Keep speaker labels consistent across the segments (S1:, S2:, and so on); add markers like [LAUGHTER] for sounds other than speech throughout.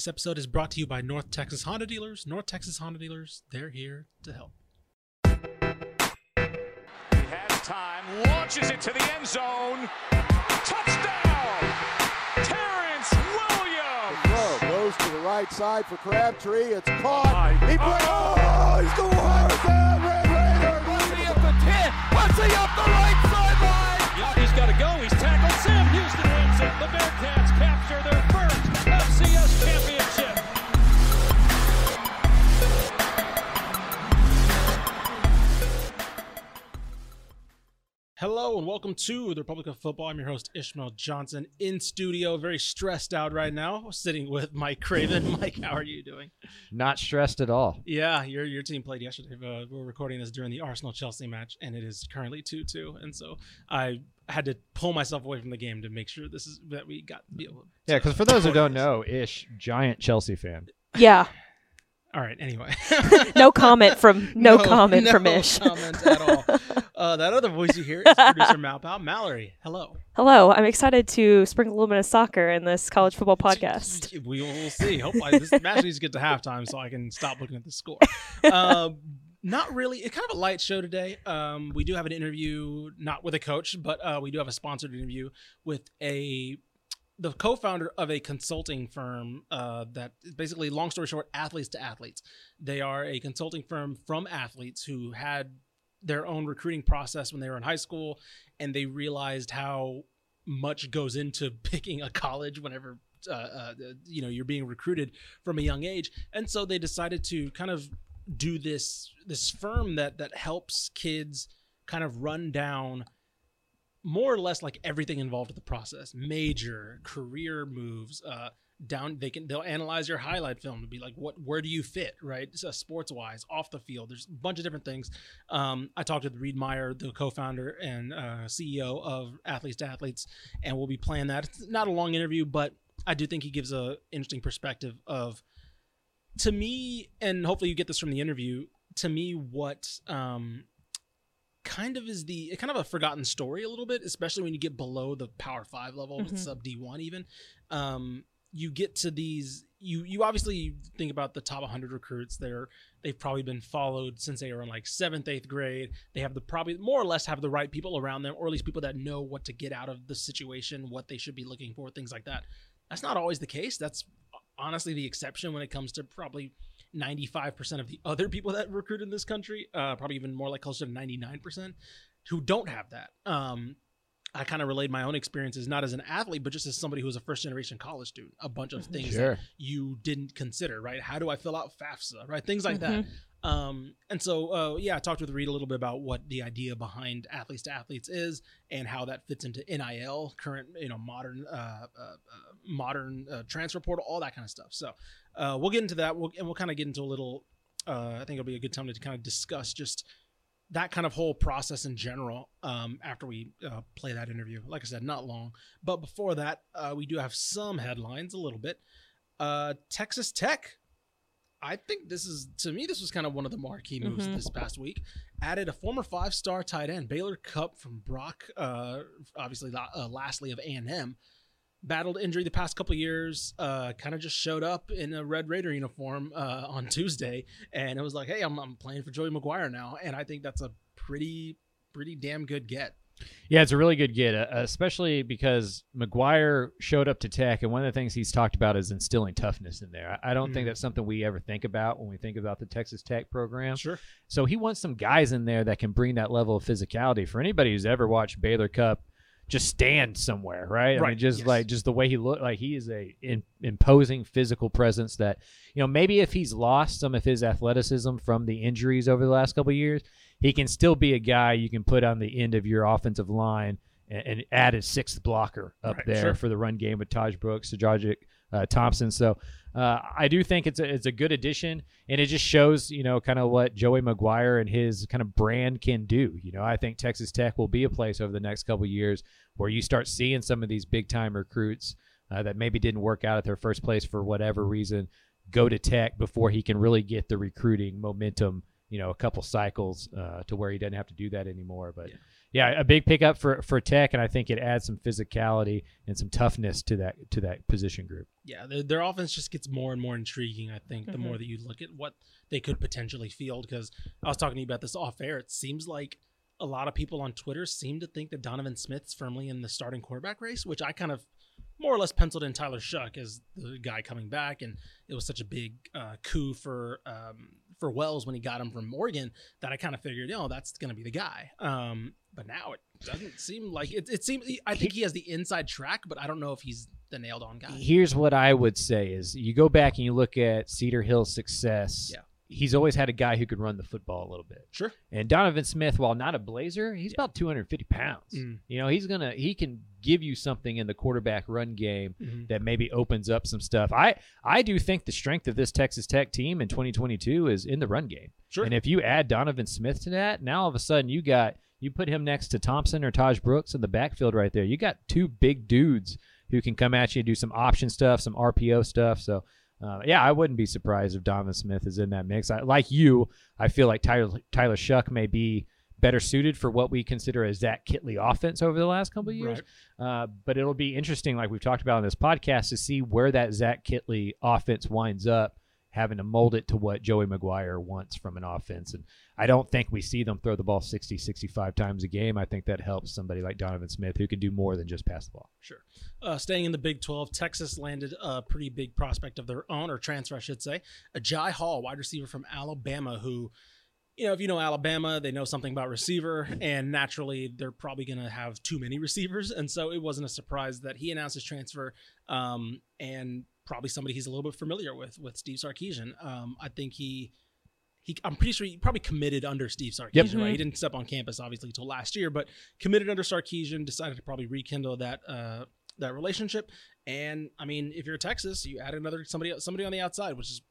S1: This episode is brought to you by North Texas Honda Dealers. North Texas Honda Dealers, they're here to help.
S2: He has time, launches it to the end zone. Touchdown! Terrence Williams!
S3: Throw goes to the right side for Crabtree. It's caught. He plays. Oh, he's going hard down. Red Raiders.
S4: He up the 10. What's he up the right sideline?
S2: Yep, he's got to go. He's tackled. Sam Houston wins it. The Bearcats capture their first FCS championship.
S1: Hello and welcome to the Republic of Football. I'm your host Ishmael Johnson in studio, very stressed out right now, sitting with Mike Craven. [LAUGHS] Mike, how are you doing?
S5: Not stressed at all.
S1: Yeah, your your team played yesterday. Uh, we're recording this during the Arsenal Chelsea match, and it is currently two two. And so I had to pull myself away from the game to make sure this is that we got. Be able to
S5: Yeah, because for those who don't know, Ish, giant Chelsea fan.
S6: Yeah.
S1: All right. Anyway, [LAUGHS]
S6: No comment from no, [LAUGHS] comment from Ish.
S1: comment at all. Uh, that other voice you hear is [LAUGHS] producer Malpow Mallory. Hello.
S6: Hello, I'm excited to sprinkle a little bit of soccer in this college football podcast.
S1: We will see. Hopefully, this [LAUGHS] match needs to get to halftime so I can stop looking at the score. [LAUGHS] Um, not really. It's kind of a light show today. Um, we do have an interview, not with a coach, but uh, we do have a sponsored interview with a the co-founder of a consulting firm uh, that basically, long story short, athletes to athletes. They are a consulting firm from athletes who had their own recruiting process when they were in high school, and they realized how much goes into [LAUGHS] picking a college whenever uh, uh, you know you're being recruited from a young age, and so they decided to kind of do this this firm that that helps kids kind of run down more or less like everything involved with the process major career moves uh down they can they'll analyze your highlight film and be like what where do you fit right so sports wise off the field there's a bunch of different things um i talked with reid meyer the co-founder and uh, ceo of athletes to athletes and we'll be playing that it's not a long interview but i do think he gives a interesting perspective of to me and hopefully you get this from the interview to me what um kind of is the kind of a forgotten story a little bit, especially when you get below the Power Five level,
S6: Mhm.
S1: sub D one even. Um, you get to these. You you obviously think about the top 100 recruits. They're they've probably been followed since they were in like seventh, eighth grade. They have the probably more or less have the right people around them, or at least people that know what to get out of the situation, what they should be looking for, things like that. That's not always the case. That's honestly the exception when it comes to probably 95% of the other people that recruit in this country, uh, probably even more like closer to 99%, who don't have that. Um, I kind of relayed my own experiences, not as an athlete, but just as somebody who was a first generation college student. A bunch of things
S5: Sure.
S1: that you didn't consider, right? How do I fill out FAFSA, right? Things like that. Um, and so, uh, yeah, I talked with Reid a little bit about what the idea behind athletes to athletes is and how that fits into NIL, current, you know, modern, uh, uh, uh, modern uh, transfer portal, all that kind of stuff. So, uh, we'll get into that. We'll, and we'll kind of get into a little, uh, I think it'll be a good time to kind of discuss just that kind of whole process in general um, after we uh, play that interview. Like I said, not long. But before that, uh, we do have some headlines a little bit. Uh, Texas Tech I think this is to me this was kind of one of the marquee moves
S6: Mhm.
S1: this past week. Added a former five-star tight end, Baylor Cupp from Brock, uh, obviously uh, lastly of A and M. Battled injury the past couple years. Uh, kind of just showed up in a Red Raider uniform uh, on [LAUGHS] Tuesday, and it was like, hey, I'm, I'm playing for Joey McGuire now, and I think that's a pretty pretty damn good get.
S5: Yeah, it's a really good get, uh, especially because McGuire showed up to Tech, and one of the things he's talked about is instilling toughness in there. I don't think
S1: Mhm.
S5: that's something we ever think about when we think about the Texas Tech program.
S1: Sure.
S5: So he wants some guys in there that can bring that level of physicality. For anybody who's ever watched Baylor Cupp, just stand somewhere, right? I
S1: Right,
S5: mean, just
S1: yes.
S5: like just the way he looked, like he is a in, imposing physical presence. That you know, maybe if he's lost some of his athleticism from the injuries over the last couple of years, he can still be a guy you can put on the end of your offensive line and, and add a sixth blocker up
S1: Right,
S5: there
S1: sure.
S5: for the run game with Taj Brooks, SaRodorick uh, Thompson. So uh, I do think it's a, it's a good addition, and it just shows you know kind of what Joey McGuire and his kind of brand can do. You know, I think Texas Tech will be a place over the next couple years where you start seeing some of these big time recruits uh, that maybe didn't work out at their first place for whatever reason go to Tech before he can really get the recruiting momentum. You know, a couple cycles uh, to where he doesn't have to do that anymore. But
S1: Yeah.
S5: Yeah, a big pickup for for Tech, and I think it adds some physicality and some toughness to that to that position group.
S1: Yeah, their, their offense just gets more and more intriguing. I think the
S6: Mhm.
S1: more that you look at what they could potentially field. Because I was talking to you about this off air. It seems like a lot of people on Twitter seem to think that Donovan Smith's firmly in the starting quarterback race, which I kind of more or less penciled in Tyler Shough as the guy coming back, and it was such a big uh, coup for um, for Wells when he got him from Oregon that I kind of figured, oh, that's going to be the guy. Um, but now it doesn't seem like it. It seems I think he has the inside track, but I don't know if he's the nailed on guy.
S5: Here's what I would say: is you go back and you look at Cedar Hill's success.
S1: Yeah.
S5: He's always had a guy who could run the football a little bit.
S1: Sure.
S5: And Donovan Smith, while not a blazer, he's about 250 pounds.
S1: Mm.
S5: You know, he's gonna he can give you something in the quarterback run game
S1: Mhm.
S5: that maybe opens up some stuff. I I do think the strength of this Texas Tech team in 2022 is in the run game.
S1: Sure.
S5: And if you add Donovan Smith to that, now all of a sudden you got you put him next to Thompson or Taj Brooks in the backfield right there. You got two big dudes who can come at you and do some option stuff, some RPO stuff. So. Uh, yeah, I wouldn't be surprised if Donovan Smith is in that mix. I, like you, I feel like Tyler Tyler Shough may be better suited for what we consider a Zach Kittley offense over the last couple of years. Uh, but it'll be interesting, like we've talked about in this podcast, to see where that Zach Kittley offense winds up, having to mold it to what Joey McGuire wants from an offense. And I don't think we see them throw the ball 60, 65 times a game. I think that helps somebody like Donovan Smith who can do more than just pass the ball.
S1: Sure. Uh, staying in the Big 12, Texas landed a pretty big prospect of their own, or transfer, I should say. Agiya Hall, wide receiver from Alabama, who, you know, if you know Alabama, they know something about receiver, and naturally they're probably going to have too many receivers. And so it wasn't a surprise that he announced his transfer, um, and probably somebody he's a little bit familiar with, with Steve Sarkisian. Um, I think he. He, I'm pretty sure he probably committed under Steve Sarkisian,
S5: Yep.
S1: right? He didn't step on campus obviously until last year, but committed under Sarkisian. Decided to probably rekindle that uh, that relationship. And I mean, if you're Texas, you add another somebody somebody on the outside, which is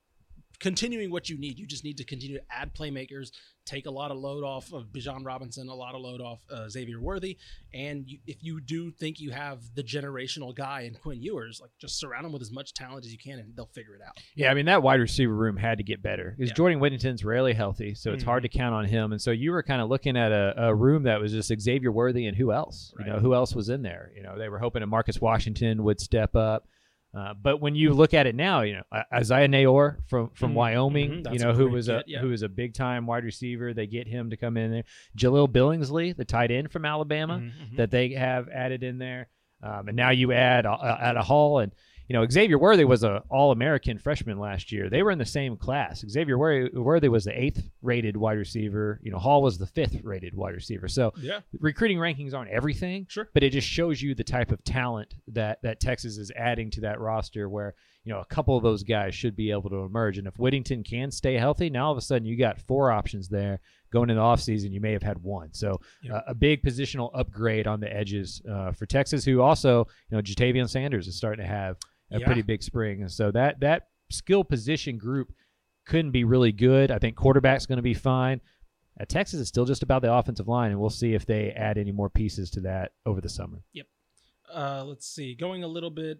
S1: continuing what you need. You just need to continue to add playmakers, take a lot of load off of Bijan Robinson, a lot of load off uh, Xavier Worthy, and you, if you do think you have the generational guy in Quinn Ewers, like just surround him with as much talent as you can, and they'll figure it out.
S5: Yeah, I mean that wide receiver room had to get better because
S1: Yeah.
S5: Jordan Whittington's rarely healthy, so it's hard to count on him. And so you were kind of looking at a, a room that was just Xavier Worthy and who else? You know, who else was in there? You know, they were hoping that Marcus Washington would step up. Uh, but when you look at it now, you know Isaiah Neyor from from
S1: Mhm,
S5: Wyoming,
S1: mhm,
S5: you know who was a
S1: yeah.
S5: who was a big time wide receiver. They get him to come in there. Jahleel Billingsley, the tight end from Alabama,
S1: Mhm, mhm.
S5: that they have added in there. Um, and now you add uh, add a Hall and you know Xavier Worthy was a All American freshman last year. They were in the same class. Xavier Worthy, was the eighth rated wide receiver. You know Hall was the fifth rated wide receiver. So
S1: yeah,
S5: recruiting rankings aren't everything,
S1: Sure.
S5: but it just shows you the type of talent that that Texas is adding to that roster. Where you know a couple of those guys should be able to emerge. And if Whittington can stay healthy, now all of a sudden you got four options there. Going into the offseason, you may have had one. So uh, a big positional upgrade on the edges uh, for Texas, who also, you know, Ja'Tavion Sanders is starting to have a
S1: Yeah.
S5: pretty big spring. And so that that skill position group couldn't be really good. I think quarterback's going to be fine. Uh, Texas is still just about the offensive line, and we'll see if they add any more pieces to that over the summer. Yep.
S1: Uh, let's see, going a little bit,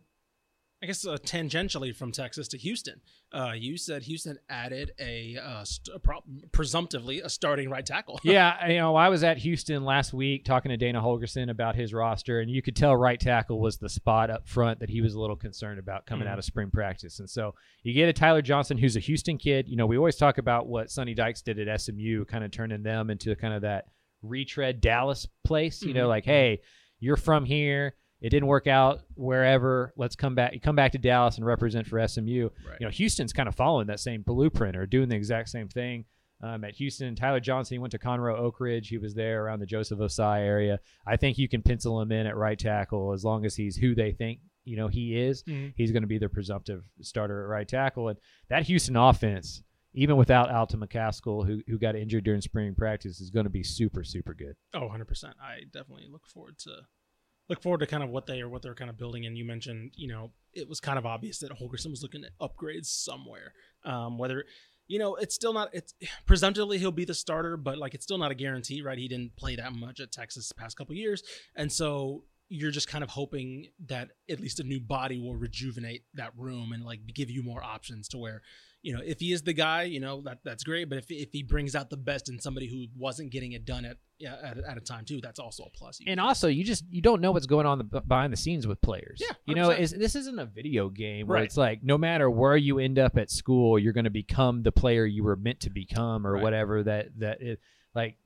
S1: I guess, uh, tangentially from Texas to Houston. Uh, you said Houston added a, uh, st- a pro- presumptively a starting right tackle. [LAUGHS]
S5: yeah, you know, I was at Houston last week talking to Dana Holgorsen about his roster, and you could tell right tackle was the spot up front that he was a little concerned about coming
S1: Mhm.
S5: out of spring practice. And so you get a Tyler Johnson who's a Houston kid. You know, we always talk about what Sonny Dykes did at SMU, kind of turning them into kind of that retread Dallas place. You know,
S1: Mhm.
S5: like, hey, you're from here. It didn't work out wherever. Let's come back. You come back to Dallas and represent for SMU.
S1: Right.
S5: You know, Houston's kind of following that same blueprint or doing the exact same thing. Um, at Houston, Tyler Johnson, he went to Conroe Oak Ridge. He was there around the Joseph Ossai area. I think you can pencil him in at right tackle as long as he's who they think you know he is.
S1: Mhm.
S5: He's going to be their presumptive starter at right tackle. And that Houston offense, even without Alton McCaskill, who who got injured during spring practice, is going to be super super good.
S1: Oh, 100%. I definitely look forward to look forward to kind of what they are what they're kind of building and you mentioned, you know, it was kind of obvious that Holgorsen was looking at upgrades somewhere. Um, whether you know, it's still not it's presumptively he'll be the starter, but like it's still not a guarantee, right? He didn't play that much at Texas the past couple years. And so you're just kind of hoping that at least a new body will rejuvenate that room and like give you more options to where you know if he is the guy you know that that's great but if, if he brings out the best in somebody who wasn't getting it done at yeah at, at a time too that's also a plus.
S5: And also, you just you don't know what's going on the, behind the scenes with players.
S1: Yeah,
S5: you know, is this isn't a video game where
S1: Right.
S5: it's like no matter where you end up at school, you're going to become the player you were meant to become or
S1: Right.
S5: whatever that that it, like.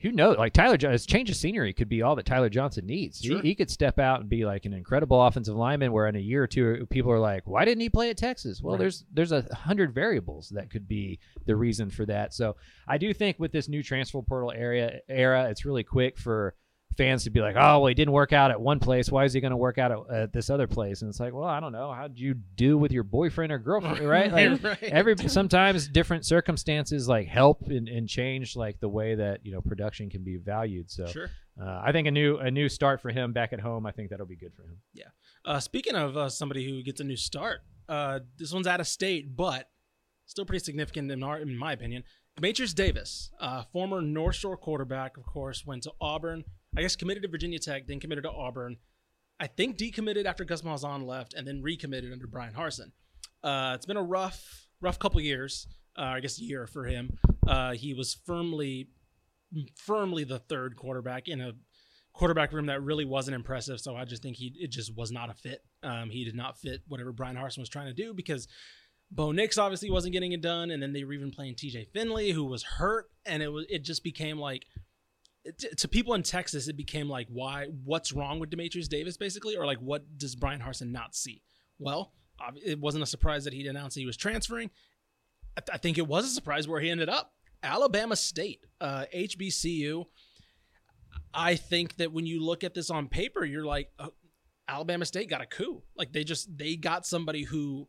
S5: Who knows? Like Tyler Johnson, change of scenery could be all that Tyler Johnson needs.
S1: Sure.
S5: He, he could step out and be like an incredible offensive lineman. Where in a year or two, people are like, "Why didn't he play at Texas?" Well,
S1: Right.
S5: there's there's a hundred variables that could be the reason for that. So I do think with this new transfer portal area era, it's really quick for fans to be like, oh, well, he didn't work out at one place. Why is he going to work out at, at this other place? And it's like, well, I don't know. How'd you do with your boyfriend or girlfriend, [LAUGHS] right? Like, [LAUGHS]
S1: Right.
S5: every sometimes different circumstances like help and, and change like the way that you know production can be valued. So
S1: sure
S5: uh, I think a new a new start for him back at home. I think that'll be good for him.
S1: Uh, speaking of uh, somebody who gets a new start, uh, this one's out of state, but still pretty significant in, our, in my opinion. Demetrius Davis, uh, former North Shore quarterback, of course, went to Auburn. I guess committed to Virginia Tech, then committed to Auburn. I think decommitted after Gus Malzahn left, and then recommitted under Bryan Harsin. Uh, it's been a rough, rough couple years. Uh, I guess year for him. Uh, he was firmly, firmly the third quarterback in a quarterback room that really wasn't impressive. So I just think he it just was not a fit. Um, he did not fit whatever Bryan Harsin was trying to do because Bo Nix obviously wasn't getting it done, and then they were even playing T.J. Finley, who was hurt, and it was it just became like to, people in Texas, it became like why what's wrong with Demetrius Davis basically, or like what does Bryan Harsin not see? Well, it wasn't a surprise that he announced he was transferring. I, th- I think it was a surprise where he ended up. Alabama State, uh, HBCU. I think that when you look at this on paper, you're like, oh, Alabama State got a coup. Like they just they got somebody who,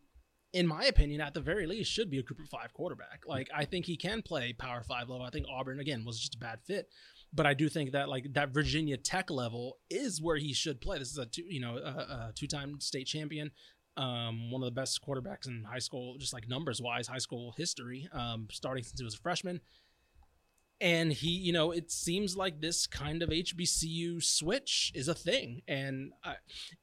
S1: in my opinion, at the very least, should be a Group of Five quarterback. Like I think he can play Power Five level. I think Auburn again was just a bad fit, but I do think that like that Virginia Tech level is where he should play. This is a two you know a, a two time state champion. Um, one of the best quarterbacks in high school, just like numbers wise, high school history, um, starting since he was a freshman and he you know it seems like this kind of hbcu switch is a thing and i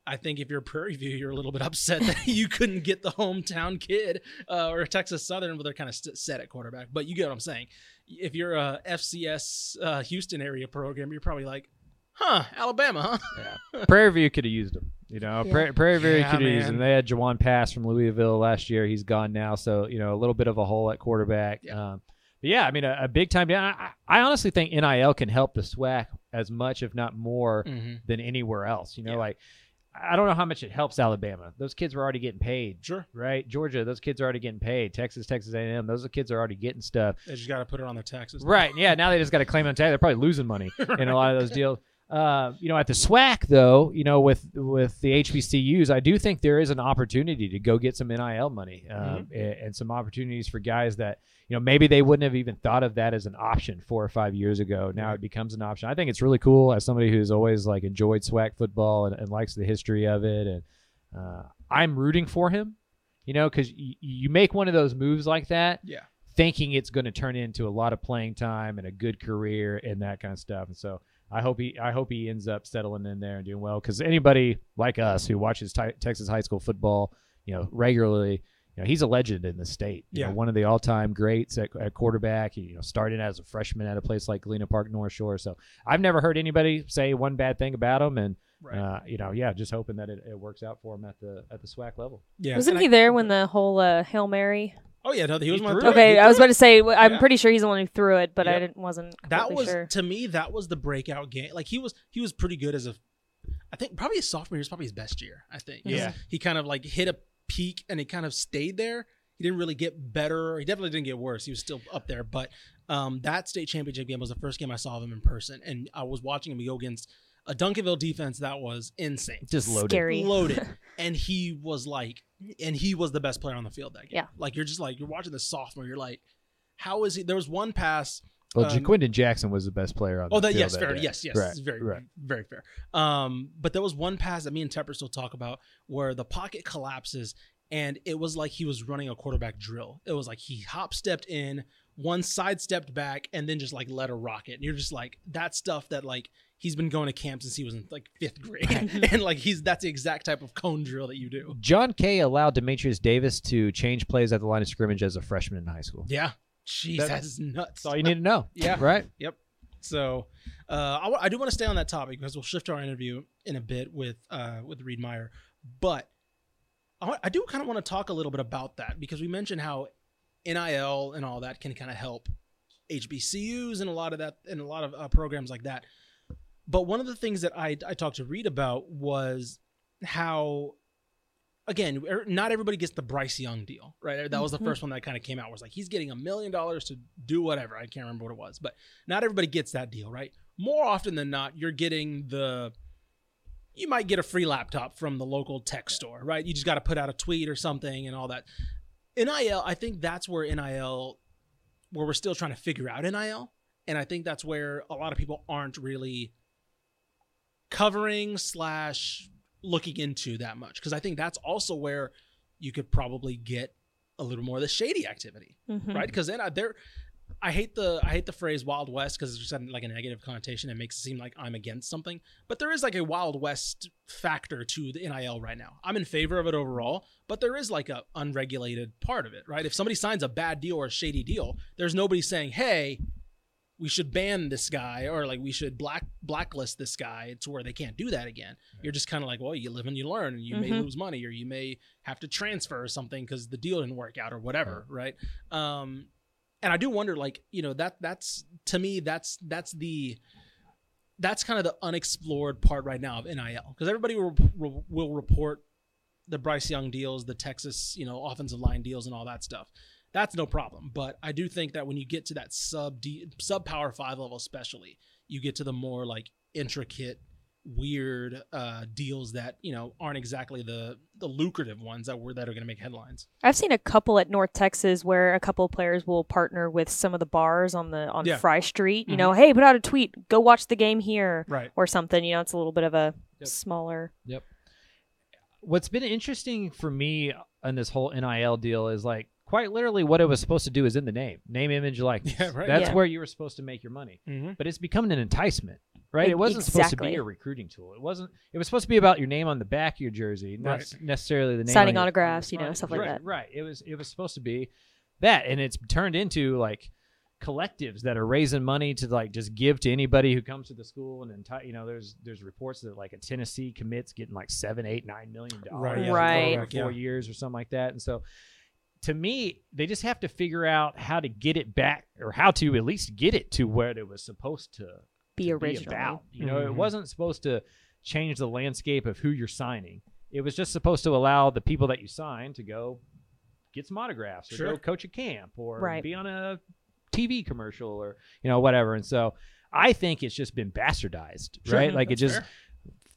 S1: i think if you're prairie view you're a little bit [LAUGHS] upset that you couldn't get the hometown kid uh, or texas southern where they're kind of st- set at quarterback but you get what i'm saying if you're a fcs uh, houston area program you're probably like huh alabama huh [LAUGHS]
S5: Prairie View could have used him. You know,
S6: Yeah.
S5: Pra- Prairie View
S1: Yeah,
S5: could have used
S1: man.
S5: him. They had Jawon Pass from Louisville last year. He's gone now, so you know a little bit of a hole at quarterback.
S1: Yeah.
S5: Um, but yeah, I mean a, a big time down. I, I honestly think NIL can help the SWAC as much, if not more,
S1: mm-hmm.
S5: than anywhere else. You know,
S1: Yeah.
S5: like I don't know how much it helps Alabama. Those kids were already getting paid.
S1: sure
S5: Right, Georgia, those kids are already getting paid. Texas, Texas A&M, those kids are already getting stuff.
S1: they just got to put it on their taxes
S5: Right. Yeah. Now they just got to claim on tag. They're probably losing money [LAUGHS] in a lot of those deals. Uh, you know, at the SWAC though, you know, with with the HBCUs, I do think there is an opportunity to go get some NIL money um, and, and some opportunities for guys that you know maybe they wouldn't have even thought of that as an option four or five years ago. Now it becomes an option. I think it's really cool as somebody who's always like enjoyed SWAC football and, and likes the history of it, and uh, I'm rooting for him. You know, because y- you make one of those moves like that,
S1: yeah
S5: thinking it's going to turn into a lot of playing time and a good career and that kind of stuff. And so I hope he I hope he ends up settling in there and doing well because anybody like us who watches ti Texas high school football, you know, regularly, you know, he's a legend in the state. You know,
S1: Yeah.
S5: one of the all-time greats at, at quarterback. He, you know, started as a freshman at a place like Galena Park North Shore. So I've never heard anybody say one bad thing about him. And
S1: right
S5: uh, you know, yeah, just hoping that it, it works out for him at the at the SWAC level.
S1: yeah
S6: Wasn't
S1: and
S6: he
S1: I-
S6: there when the whole uh, Hail Mary?
S1: Oh yeah no he was
S5: He
S1: one
S5: threw
S1: that
S5: it.
S1: threw.
S6: Okay, I was about to say I'm
S1: Yeah.
S6: pretty sure he's the one who threw it, but I didn't wasn't
S1: that was
S6: sure.
S1: to me that was the breakout game like he was he was pretty good as a i think probably his sophomore year was probably his best year i think
S5: Yeah.
S1: he kind of like hit a peak and he kind of stayed there he didn't really get better he definitely didn't get worse he was still up there but um, that state championship game was the first game i saw of him in person and i was watching him go against a duncanville defense that was insane
S5: Just loaded.
S6: Scary.
S1: loaded [LAUGHS] and he was like and he was the best player on the field that game
S6: Yeah.
S1: like you're just like you're watching the sophomore you're like how is he there was one pass
S5: Well,
S1: Um,
S5: Ja'Quinden Jackson was the best player on
S1: Oh,
S5: the
S1: that
S5: field
S1: yes,
S5: that
S1: fair.
S5: day.
S1: Yes, yes,
S5: Right,
S1: very,
S5: right.
S1: very fair. Um, but there was one pass that me and Tepper still talk about where the pocket collapses and it was like he was running a quarterback drill. It was like he hop stepped in, one side stepped back, and then just like let a rocket. And you're just like that stuff that like he's been going to camp since he was in like fifth grade, [LAUGHS] and like he's that's the exact type of cone drill that you do.
S5: Jon Kay allowed Demetrius Davis to change plays at the line of scrimmage as a freshman in high school.
S1: Yeah, jeez,
S5: That-
S1: that's nuts.
S5: That's all you need to know. [LAUGHS]
S1: Yeah.
S5: Right.
S1: Yep. So, uh, I, I do want to stay on that topic because we'll shift to our interview in a bit with uh, with Reid Meyer, but I, I do kind of want to talk a little bit about that because we mentioned how NIL and all that can kind of help HBCUs and a lot of that and a lot of uh, programs like that. But one of the things that I I talked to Reid about was how again, not everybody gets the Bryce Young deal, right? That was the
S6: Mhm.
S1: first one that kind of came out. Was like he's getting a million dollars to do whatever. I can't remember what it was, but not everybody gets that deal, right? More often than not, you're getting the you might get a free laptop from the local tech store, right? You just got to put out a tweet or something and all that. NIL, I think that's where NIL, where we're still trying to figure out NIL, and I think that's where a lot of people aren't really covering slash looking into that much because I think that's also where you could probably get a little more of the shady activity,
S6: Mhm.
S1: right? Because then I, there, I hate the I hate the phrase Wild West because it's just like a negative connotation. It makes it seem like I'm against something, but there is like a Wild West factor to the NIL right now. I'm in favor of it overall, but there is like a unregulated part of it, right? If somebody signs a bad deal or a shady deal, there's nobody saying, "Hey, we should ban this guy or like we should black blacklist this guy to where they can't do that again. You're just kind of like, well, you live and you learn, and you may
S6: Mhm.
S1: lose money or you may have to transfer or something because the deal didn't work out or whatever, right? Um, and I do wonder, like, you know, that that's to me, that's that's the that's kind of the unexplored part right now of NIL because everybody will, will will report the Bryce Young deals, the Texas, you know, offensive line deals, and all that stuff. That's no problem. But I do think that when you get to that sub D, sub power five level, especially, you get to the more like intricate, weird uh, deals that you know aren't exactly the the lucrative ones that were that are going to make headlines.
S6: I've seen a couple at North Texas where a couple of players will partner with some of the bars on the on
S1: Yeah.
S6: Fry Street. You
S1: Mhm.
S6: know, hey, put out a tweet, go watch the game here
S1: Right.
S6: or something. You know, it's a little bit of a
S5: Yep.
S6: smaller. Yep.
S5: What's been interesting for me on this whole NIL deal is like quite literally what it was supposed to do is in the name, name, image, likeness. [LAUGHS]
S1: Yeah, right.
S5: That's
S6: Yeah.
S5: where you were supposed to make your money.
S1: Mm-hmm.
S5: But it's becoming an enticement, right?
S6: E-
S5: It wasn't supposed to be a recruiting tool. It wasn't. It was supposed to be about your name on the back of your jersey, not
S1: Right.
S5: necessarily the name
S6: Signing
S5: on your-
S6: autographs, you know, stuff like
S5: right,
S6: that.
S5: Right. It was. It was supposed to be that, and it's turned into like collectives that are raising money to like just give to anybody who comes to the school and enti- you know there's there's reports that like a tennessee commits getting like seven eight nine million dollars
S1: Right,
S6: yeah, Right.
S5: for four
S1: yeah.
S5: years or something like that and so to me they just have to figure out how to get it back or how to at least get it to where it was supposed to
S6: Be
S5: to
S6: originally.
S5: about you know it
S1: Mhm.
S5: wasn't supposed to change the landscape of who you're signing it was just supposed to allow the people that you sign to go get some autographs or
S1: Sure.
S5: go coach a camp or
S6: Right.
S5: be on a TV commercial or you know whatever. And so I think it's just been bastardized,
S1: Sure.
S5: right? Like it just
S1: fair.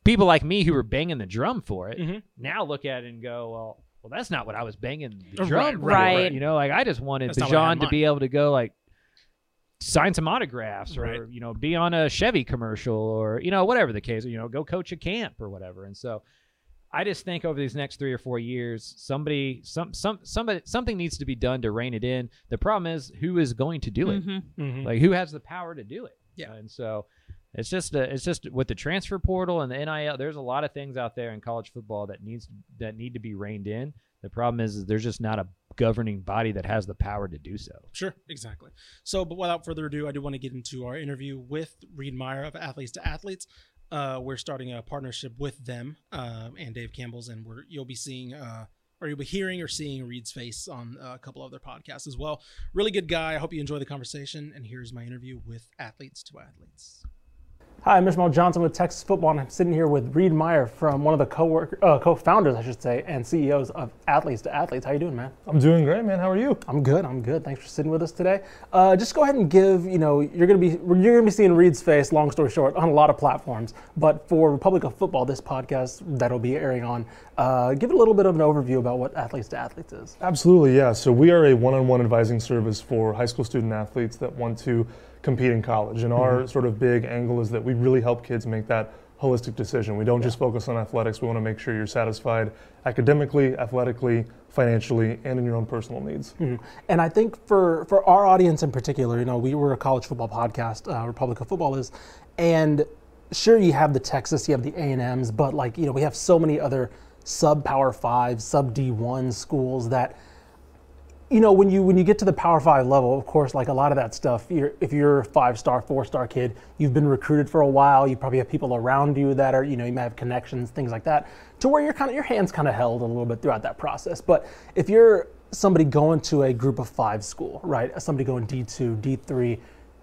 S5: people like me who were banging the drum for it
S1: Mhm.
S5: now look at it and go, well, well that's not what I was banging the
S1: Right,
S5: drum for.
S6: right.
S5: You know, like I just wanted
S1: That's not what I had in
S5: Bijan to be able to go like sign some autographs or
S1: Right.
S5: you know be on a Chevy commercial or you know whatever the case, you know, go coach a camp or whatever. And so I just think over these next three or four years, somebody, some, some, somebody, something needs to be done to rein it in. The problem is who is going to do it?
S6: Mhm.
S1: Mhm.
S5: Like who has the power to do it?
S1: Yeah.
S5: And so it's just a, it's just with the transfer portal and the NIL. There's a lot of things out there in college football that needs that need to be reined in. The problem is, is there's just not a governing body that has the power to do so.
S1: Sure, exactly. So, but without further ado, I do want to get into our interview with Reid Meyer of Athletes to Athletes. Uh, we're starting a partnership with them um, and Dave Campbell's, and we're you'll be seeing uh, or you'll be hearing or seeing Reid's face on uh, a couple of their podcasts as well. Really good guy. I hope you enjoy the conversation. And here's my interview with Athletes to Athletes.
S7: Hi, I'm Ishmael Johnson with Texas Football, and I'm sitting here with Reid Meyer from one of the co-work, uh, co-founders, I should say, and CEOs of Athletes to Athletes. How you doing, man?
S8: I'm doing great, man. How are you?
S7: I'm good. I'm good. Thanks for sitting with us today. Uh, just go ahead and give. You know, you're gonna be you're gonna be seeing Reid's face. Long story short, on a lot of platforms. But for Republic of Football, this podcast that'll be airing on, uh, give it a little bit of an overview about what Athletes to Athletes is.
S8: Absolutely, yeah. So we are a one-on-one advising service for high school student athletes that want to compete in college. And our sort of big angle is that we really help kids make that holistic decision. We don't just focus on athletics. We want to make sure you're satisfied academically, athletically, financially and in your own personal needs.
S1: And I think for for our audience in particular, you know, we were a college football podcast, uh, Republic of Football is, and sure you have the Texas, you have the A and M's, but like you know, we have so many other sub Power Five, sub D one schools that you know, when you when you get to the Power Five level, of course, like a lot of that stuff, you're, if you're a five star, four star kid, you've been recruited for a while. You probably have people around you that are, you know, you may have connections, things like that, to where you're kind of your hands kind of held a little bit throughout that process. But if you're somebody going to a group of five school, right? Somebody going D two, D three,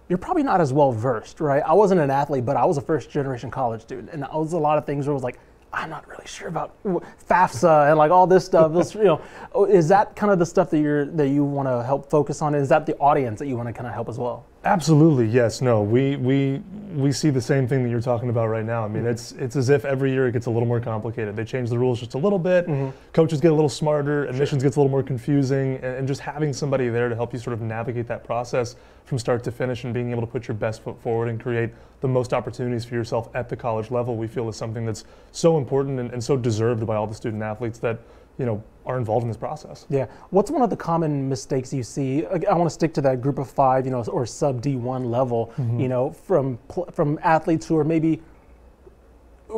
S1: you're probably not as well versed, right? I wasn't an athlete, but I was a first generation college student, and I was a lot of things where it was like. I'm not really sure about FAFSA and like all this stuff. You know, oh, is that kind of the stuff that you're that you want to help focus on? Is that the audience that you want to kind of help as well?
S8: Absolutely, yes. No, we we we see the same thing that you're talking about right now. I mean, mm-hmm. it's it's as if every year it gets a little more complicated. They change the rules just a little bit. Mm-hmm. Coaches get a little smarter. Admissions gets a little more confusing, and, and just having somebody there to help you sort of navigate that process from start to finish, and being able to put your best foot forward and create the most opportunities for yourself at the college level, we feel is something that's so important and, and so deserved by all the student athletes that you know are involved in this process.
S1: Yeah. What's one of the common mistakes you see? I want to stick to that group of five, you know, or sub D1 level, mm-hmm. you know, from from athletes who are maybe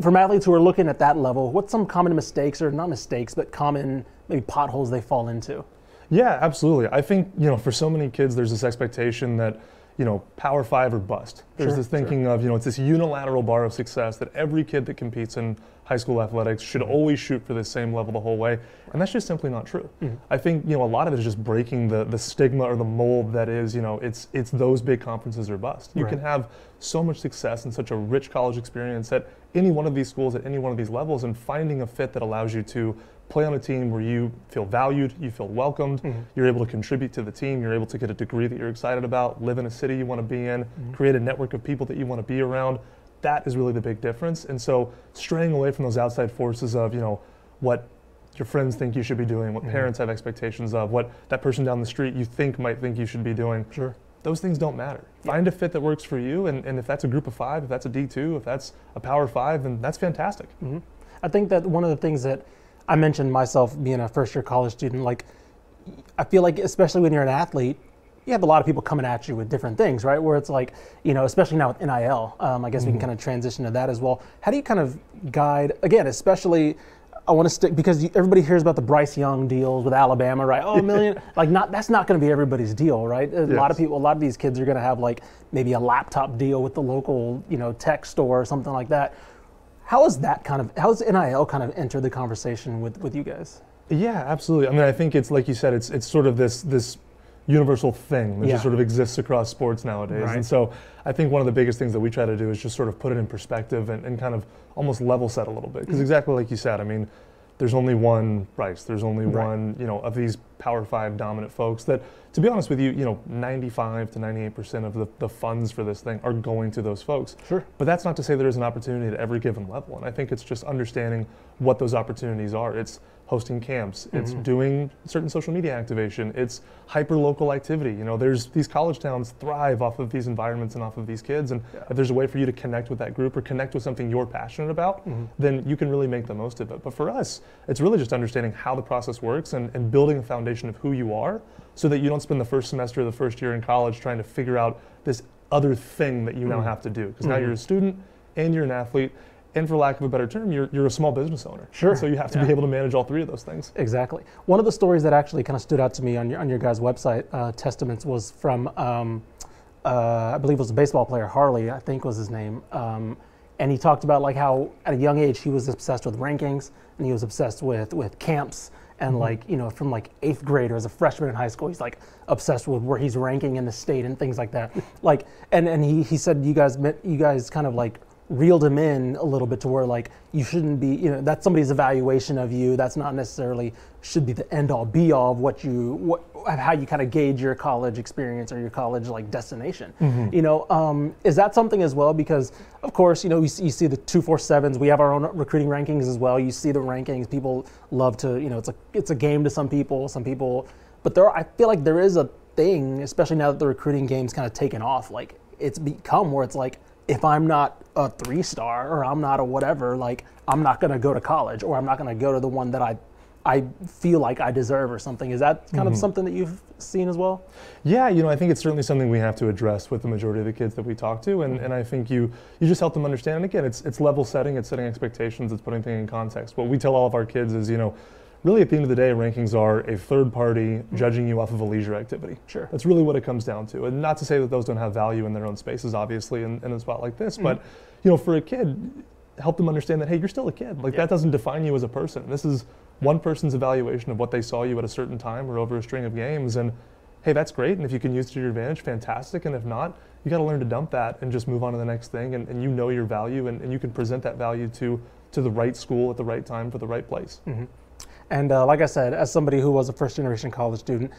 S1: from athletes who are looking at that level. What's some common mistakes, or not mistakes, but common maybe potholes they fall into?
S8: Yeah, absolutely. I think you know, for so many kids, there's this expectation that you know, Power Five or bust. There's
S1: Sure,
S8: this thinking of you know, it's this unilateral bar of success that every kid that competes in high school athletics should mm-hmm. always shoot for the same level the whole way, and that's just simply not true. Mm-hmm. I think you know, a lot of it is just breaking the the stigma or the mold that is you know, it's it's those big conferences are bust. You
S1: Right.
S8: can have so much success and such a rich college experience at any one of these schools at any one of these levels, and finding a fit that allows you to play on a team where you feel valued, you feel welcomed, mm-hmm. you're able to contribute to the team, you're able to get a degree that you're excited about, live in a city you want to be in, create a network of people that you want to be around. That is really the big difference. And so straying away from those outside forces of, you know, what your friends think you should be doing, what mm-hmm. parents have expectations of, what that person down the street you think might think you should be doing.
S1: Sure.
S8: Those things don't matter. Find a fit that works for you, and, and if that's a group of five, if that's a D2, if that's a power five, then that's fantastic. Mm-hmm.
S1: I think that one of the things that I mentioned myself being a first year college student, like I feel like especially when you're an athlete, you have a lot of people coming at you with different things, right? Where it's like, you know, especially now with NIL, um, I guess we can kind of transition to that as well. How do you kind of guide, again, especially, I want to stick because everybody hears about the Bryce Young deals with Alabama, right? Oh, a million, [LAUGHS] like not that's not going to be everybody's deal, right? A lot of people, a lot of these kids are going to have like maybe a laptop deal with the local, you know, tech store or something like that. How is that kind of, how does NIL kind of enter the conversation with, with you guys?
S8: Yeah, absolutely. I mean, I think it's like you said, it's it's sort of this this universal thing that
S1: Yeah.
S8: just sort of exists across sports nowadays.
S1: Right.
S8: And so I think one of the biggest things that we try to do is just sort of put it in perspective and, and kind of almost level set a little bit.
S1: Mm-hmm.
S8: Because exactly like you said, I mean, there's only one Bryce. There's only
S1: Right.
S8: one, you know, of these Power Five dominant folks that, to be honest with you, you know, 95 to 98 percent of the, the funds for this thing are going to those folks.
S1: Sure.
S8: But that's not to say there is an opportunity at every given level. And I think it's just understanding what those opportunities are. It's hosting camps, it's mm-hmm. doing certain social media activation, it's hyper local activity. You know, there's these college towns thrive off of these environments and off of these kids. And if there's a way for you to connect with that group or connect with something you're passionate about, mm-hmm. then you can really make the most of it. But for us, it's really just understanding how the process works and, and building a foundation of who you are so that you don't spend the first semester of the first year in college trying to figure out this other thing that you now mm-hmm. have to do. Because now you're a student and you're an athlete. And for lack of a better term, you're, you're a small business owner.
S1: Sure.
S8: And so you have to be able to manage all three of those things.
S1: Exactly. One of the stories that actually kind of stood out to me on your on your guys' website, uh, Testaments, was from um, uh, I believe it was a baseball player, Harley, I think was his name, um, and he talked about like how at a young age he was obsessed with rankings and he was obsessed with with camps and like you know from like eighth grade or as a freshman in high school he's like obsessed with where he's ranking in the state and things like that [LAUGHS] like and and he, he said you guys met, you guys kind of like reeled him in a little bit to where like you shouldn't be you know that's somebody's evaluation of you. That's not necessarily should be the end all be all of what you what how you kind of gauge your college experience or your college like destination. You know um, is that something as well? Because of course you know you see, you see the 247s we have our own recruiting rankings as well. You see the rankings. People love to you know it's a it's a game to some people some people but there are, i feel like there is a thing especially now that the recruiting game's kind of taken off like it's become where it's like if I'm not a three star or I'm not a whatever, like I'm not going to go to college or I'm not going to go to the one that I
S7: I feel like I deserve or something. Is that kind of mm-hmm. something that you've seen as well?
S8: Yeah, you know, I think it's certainly something we have to address with the majority of the kids that we talk to, and, mm-hmm. and I think you you just help them understand. And again, it's it's level setting, it's setting expectations, it's putting things in context. What we tell all of our kids is, you know, really at the end of the day, rankings are a third party mm-hmm. judging you off of a leisure activity.
S7: Sure.
S8: That's really what it comes down to. And not to say that those don't have value in their own spaces, obviously, in, in a spot like this, mm-hmm. but you know, for a kid, help them understand that hey, you're still a kid. Like that doesn't define you as a person. This is one person's evaluation of what they saw you at a certain time or over a string of games, and hey, that's great. And if you can use it to your advantage, fantastic. And if not, you got to learn to dump that and just move on to the next thing. And, and you know your value, and, and you can present that value to to the right school at the right time for the right place. Mm-hmm.
S7: And uh, like I said, as somebody who was a first generation college student,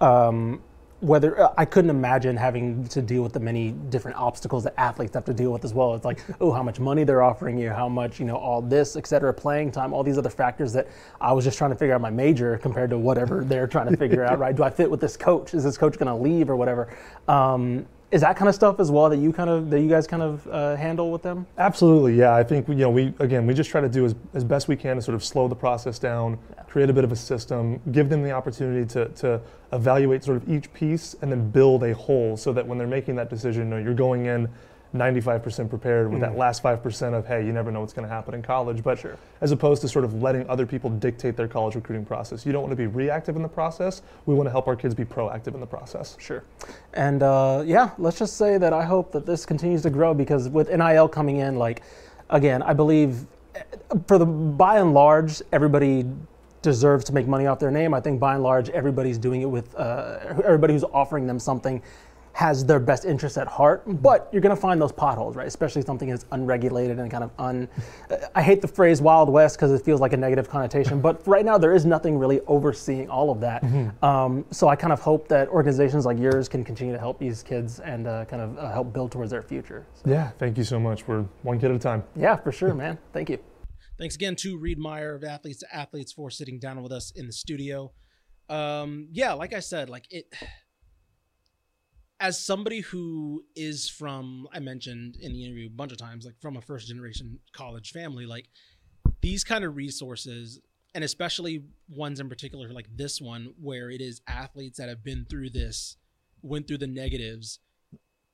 S7: um, whether uh, I couldn't imagine having to deal with the many different obstacles that athletes have to deal with as well. It's like, oh, how much money they're offering you, how much, you know, all this, et cetera, playing time, all these other factors that I was just trying to figure out my major compared to whatever they're trying to figure [LAUGHS] out, right? Do I fit with this coach? Is this coach going to leave or whatever? Um, is that kind of stuff as well that you kind of that you guys kind of uh, handle with them?
S8: Absolutely, yeah. I think you know we again we just try to do as, as best we can to sort of slow the process down, create a bit of a system, give them the opportunity to to evaluate sort of each piece and then build a whole so that when they're making that decision, you know, you're going in 95% prepared with that last 5% of hey, you never know what's going to happen in college, but sure. as opposed to sort of letting other people dictate their college recruiting process. You don't want to be reactive in the process. We want to help our kids be proactive in the process.
S7: Sure. And uh, yeah, let's just say that I hope that this continues to grow because with NIL coming in, like, again, I believe eh, for the by and large, everybody deserves to make money off their name. I think by and large, everybody's doing it with uh, everybody who's offering them something has their best interests at heart. But you're going to find those potholes, right? Especially something that's unregulated and kind of un. I hate the phrase Wild West because it feels like a negative connotation. But [LAUGHS] right now, there is nothing really overseeing all of that. Um, so I kind of hope that organizations like yours can continue to help these kids and uh, kind of uh, help build towards their future. So,
S8: Yeah, thank you so much. We're one kid at a time.
S7: yeah, for sure, man. Thank you.
S1: Thanks again to Reid Meyer of Athletes to Athletes for sitting down with us in the studio. Um, yeah, like I said, like it. As somebody who is from, I mentioned in the interview a bunch of times, like from a first generation college family, like these kind of resources, and especially ones in particular like this one, where it is athletes that have been through this, went through the negatives,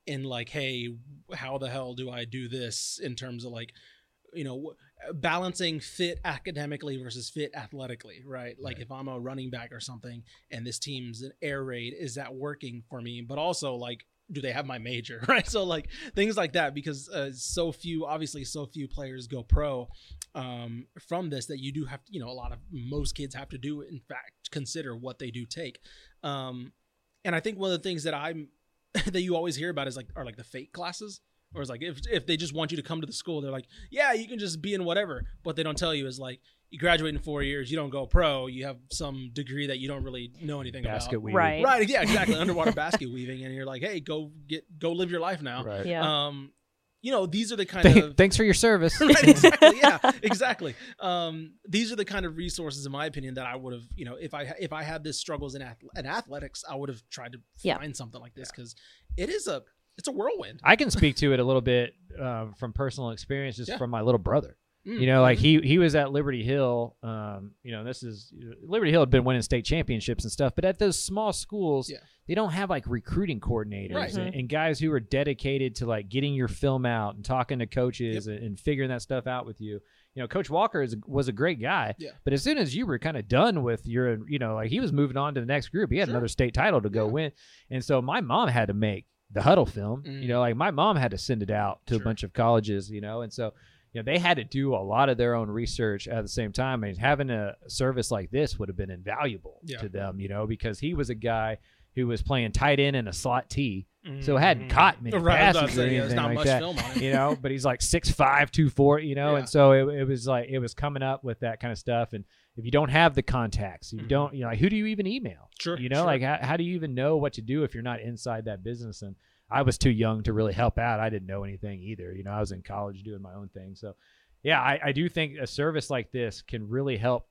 S1: and like, hey, how the hell do I do this in terms of like, you know, balancing fit academically versus fit athletically, right? Like if I'm a running back or something and this team's an air raid, is that working for me? But also like do they have my major [LAUGHS] right so like things like that because uh, so few obviously so few players go pro um, from this that you do have to you know a lot of most kids have to do in fact consider what they do take um, and i think one of the things that i'm [LAUGHS] that you always hear about is like are like the fake classes or it's like if, if they just want you to come to the school they're like yeah you can just be in whatever what they don't tell you is like you graduate in four years you don't go pro you have some degree that you don't really know anything
S5: Basket
S1: about
S5: weaving.
S6: Right.
S1: right yeah exactly [LAUGHS] underwater basket weaving and you're like hey go get go live your life now
S5: Right.
S6: Yeah.
S1: um you know these are the kind
S5: Th-
S1: of
S5: Thanks for your service. [LAUGHS]
S1: right, exactly. [LAUGHS] Yeah, exactly. Um, these are the kind of resources, in my opinion, that I would have, you know, if I if I had this struggles in, ath- in athletics, I would have tried to
S6: Yeah.
S1: find something like this because it is a it's a whirlwind.
S5: I can speak to it a little bit um, from personal experience, just
S1: Yeah.
S5: from my little brother.
S1: Mm,
S5: You know, like
S1: mhm.
S5: he he was at Liberty Hill. Um, you know, this is Liberty Hill had been winning state championships and stuff, but at those small schools,
S1: Yeah.
S5: they don't have like recruiting coordinators
S1: Right.
S5: and, and guys who are dedicated to like getting your film out and talking to coaches and, and figuring that stuff out with you. You know, Coach Walker is, was a great guy,
S1: Yeah.
S5: but as soon as you were kind of done with your, you know, like he was moving on to the next group, he had
S1: Sure.
S5: another state title to go
S1: Yeah.
S5: win, and so my mom had to make the huddle film.
S1: Mm.
S5: You know, like my mom had to send it out to
S1: Sure.
S5: a bunch of colleges. You know, and so you know they had to do a lot of their own research at the same time. I mean, having a service like this would have been invaluable
S1: Yeah.
S5: to them. You know, because he was a guy who was playing tight end and a slot T, so hadn't caught many
S1: Mm-hmm. [LAUGHS] Right, I was
S5: passes or
S1: yeah,
S5: anything
S1: not
S5: like
S1: much
S5: that.
S1: film on.
S5: You know, but he's like [LAUGHS] six five, two four. You know,
S1: Yeah.
S5: and so it, it was like it was coming up with that kind of stuff. And if you don't have the contacts, if you
S1: Mhm.
S5: don't, you know, like who do you even email?
S1: Sure,
S5: You know,
S1: sure.
S5: like how, how do you even know what to do if you're not inside that business? And I was too young to really help out. I didn't know anything either. You know, I was in college doing my own thing. So, yeah, I, I do think a service like this can really help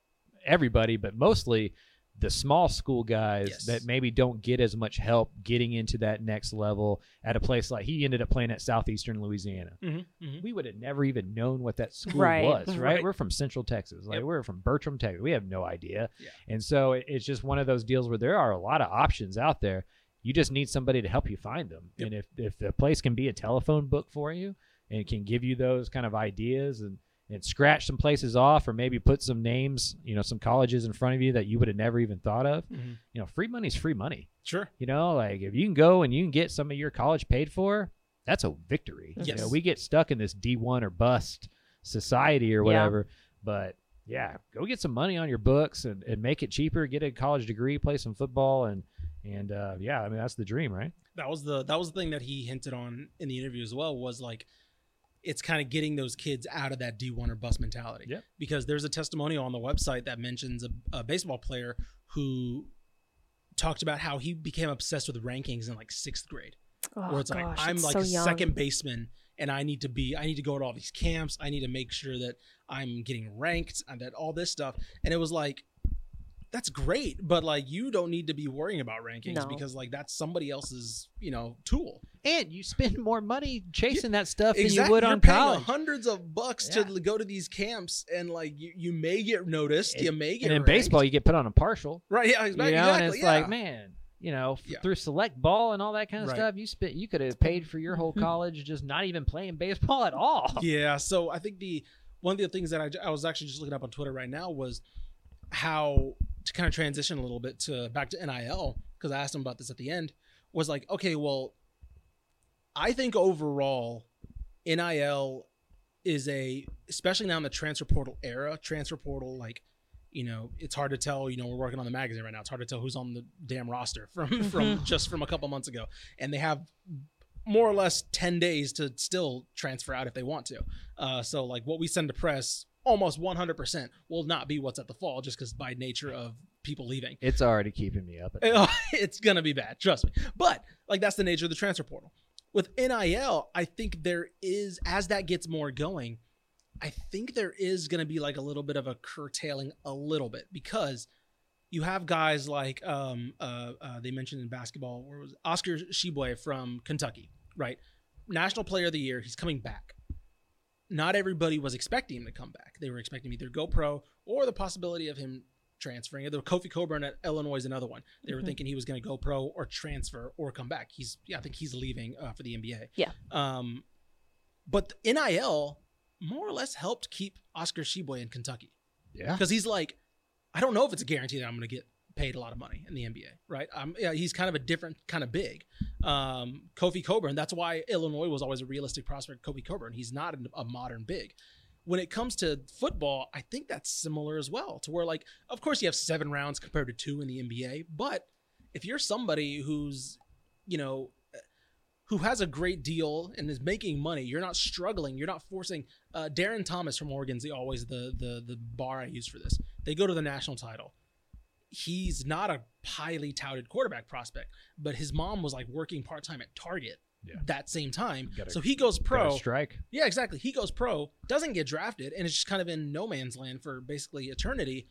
S5: everybody, but mostly the small school guys
S1: Yes.
S5: that maybe don't get as much help getting into that next level at a place like he ended up playing at Southeastern Louisiana.
S1: Mm-hmm, mm-hmm.
S5: We would have never even known what that school
S6: Right,
S5: was, [LAUGHS] right?
S1: right.
S5: We're from Central Texas. Like
S1: Yep.
S5: we're from Bertram, Texas. We have no idea.
S1: Yeah.
S5: And so it- it's just one of those deals where there are a lot of options out there. You just need somebody to help you find them.
S1: Yep.
S5: And if if the place can be a telephone book for you and can give you those kind of ideas and and scratch some places off or maybe put some names, you know, some colleges in front of you that you would have never even thought of.
S1: Mhm.
S5: You know, free money is free money.
S1: Sure.
S5: You know, like if you can go and you can get some of your college paid for, that's a victory. You know,
S1: Yes.
S5: we get stuck in this D1 or bust society or whatever,
S6: Yeah.
S5: whatever. But yeah, go get some money on your books and, and make it cheaper, get a college degree, play some football and and uh, yeah, I mean that's the dream, right?
S1: that was the that was the thing that he hinted on in the interview as well was like it's kind of getting those kids out of that D1 or bus mentality.
S5: Yep.
S1: Because there's a testimonial on the website that mentions a, a baseball player who talked about how he became obsessed with rankings in like sixth grade.
S6: Oh,
S1: where it's
S6: gosh,
S1: like I'm
S6: it's
S1: like
S6: so
S1: a
S6: young.
S1: second baseman and I need to be I need to go to all these camps. I need to make sure that I'm getting ranked and that all this stuff. And it was like that's great, but like you don't need to be worrying about rankings
S6: No.
S1: because like that's somebody else's, you know, tool.
S5: And you spend more money chasing that stuff than
S1: Exactly.
S5: you would
S1: You're
S5: on
S1: paying
S5: college.
S1: hundreds of bucks
S5: Yeah.
S1: to go to these camps and like you, you may get noticed, you may get
S5: and in
S1: ranked.
S5: baseball, you get put on a partial.
S1: Right, yeah,
S5: You
S1: exactly.
S5: know,
S1: exactly,
S5: and it's
S1: yeah.
S5: like, man, you know, f-
S1: Yeah.
S5: through select ball and all that kind of
S1: Right.
S5: stuff, you spent, you could have paid for your whole [LAUGHS] college just not even playing baseball at all. [LAUGHS]
S1: Yeah, so I think the one of the things that I, I was actually just looking up on Twitter right now was how to kind of transition a little bit to back to NIL because I asked him about this at the end was like, okay, well, I think overall NIL is a especially now in the transfer portal era, transfer portal like you know, it's hard to tell, you know, we're working on the magazine right now. It's hard to tell who's on the damn roster [LAUGHS] from from just from a couple months ago. And they have more or less 10 days to still transfer out if they want to. Uh, so like what we send to press almost 100% will not be what's at the fall just because by nature of people leaving.
S5: It's already keeping me up. [LAUGHS]
S1: It's going to be bad, trust me. But like that's the nature of the transfer portal. With NIL, I think there is as that gets more going, I think there is going to be like a little bit of a curtailing a little bit because you have guys like um uh, uh they mentioned in basketball where was? Oscar Tshiebwe from Kentucky, right? National Player of the Year, he's coming back. Not everybody was expecting him to come back. They were expecting either go pro or the possibility of him transferring. The Kofi Cockburn at Illinois is another one. They were
S6: Mhm.
S1: thinking he was going to go pro or transfer or come back. He's yeah, I think he's leaving uh, for the NBA.
S6: Yeah.
S1: Um, but the NIL more or less helped keep Oscar Tshiebwe in Kentucky
S5: yeah.
S1: because he's like, I don't know if it's a guarantee that I'm going to get paid a lot of money in the NBA, right? Um, yeah, he's kind of a different kind of big. Um, Kofi Cockburn, that's why Illinois was always a realistic prospect. Kofi Cockburn, he's not a, modern big. When it comes to football, I think that's similar as well. To where, like, of course, you have seven rounds compared to two in the NBA, but if you're somebody who's, you know, who has a great deal and is making money, you're not struggling. You're not forcing. Uh, Darron Thomas from Oregon's the always the the the bar I use for this. They go to the national title. He's not a highly touted quarterback prospect, but his mom was like working part time at Target
S5: Yeah.
S1: that same time.
S5: Gotta-
S1: so he goes pro.
S5: strike.
S1: Yeah, exactly. He goes pro, doesn't get drafted, and it's just kind of in no man's land for basically eternity.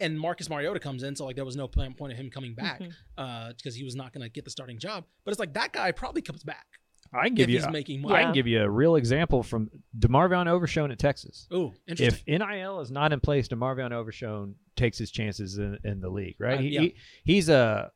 S1: And Marcus Mariota comes in, so like there was no plan point of him coming back
S6: mm-hmm.
S1: uh, because he was not going to get the starting job. But it's like that guy probably comes back
S5: I can give you.
S1: he's making money.
S5: I can give you a real example from DeMarvion Overshown at Texas.
S1: Oh, interesting.
S5: If NIL is not in place, DeMarvion Overshown takes his chances in, in the league, right?
S1: Uh,
S5: he,
S1: yeah.
S5: he- he's a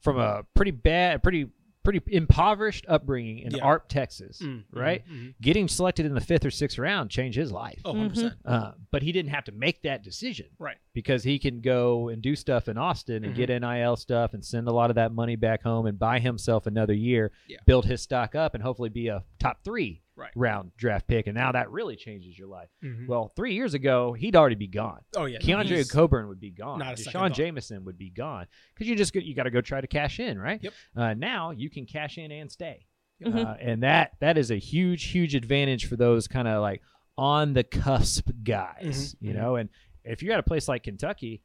S5: from a pretty bad, pretty pretty impoverished upbringing in
S1: Yeah.
S5: Arp, Texas,
S1: Mm,
S5: right?
S1: mhm, mhm.
S5: Getting selected in the fifth or sixth round changed his life.
S1: Oh, 100 percent.
S5: Uh, but he didn't have to make that decision.
S1: Right.
S5: Because he can go and do stuff in Austin and
S1: Mhm.
S5: get NIL stuff and send a lot of that money back home and buy himself another year,
S1: Yeah.
S5: build his stock up, and hopefully be a top three
S1: Right.
S5: round draft pick. And now that really changes your life.
S1: Mhm.
S5: Well, three years ago, he'd already be gone.
S1: Oh yeah. Keondre
S5: Coburn would be gone.
S1: not a
S5: Deshaun. Jameson would be gone because you just go, you got to go try to cash in, right?
S1: Yep.
S5: Uh, now you can cash in and stay,
S6: Mhm.
S5: uh, and that that is a huge huge advantage for those kind of like on the cusp guys,
S1: Mhm,
S5: you
S1: mhm.
S5: know. And if you're at a place like Kentucky,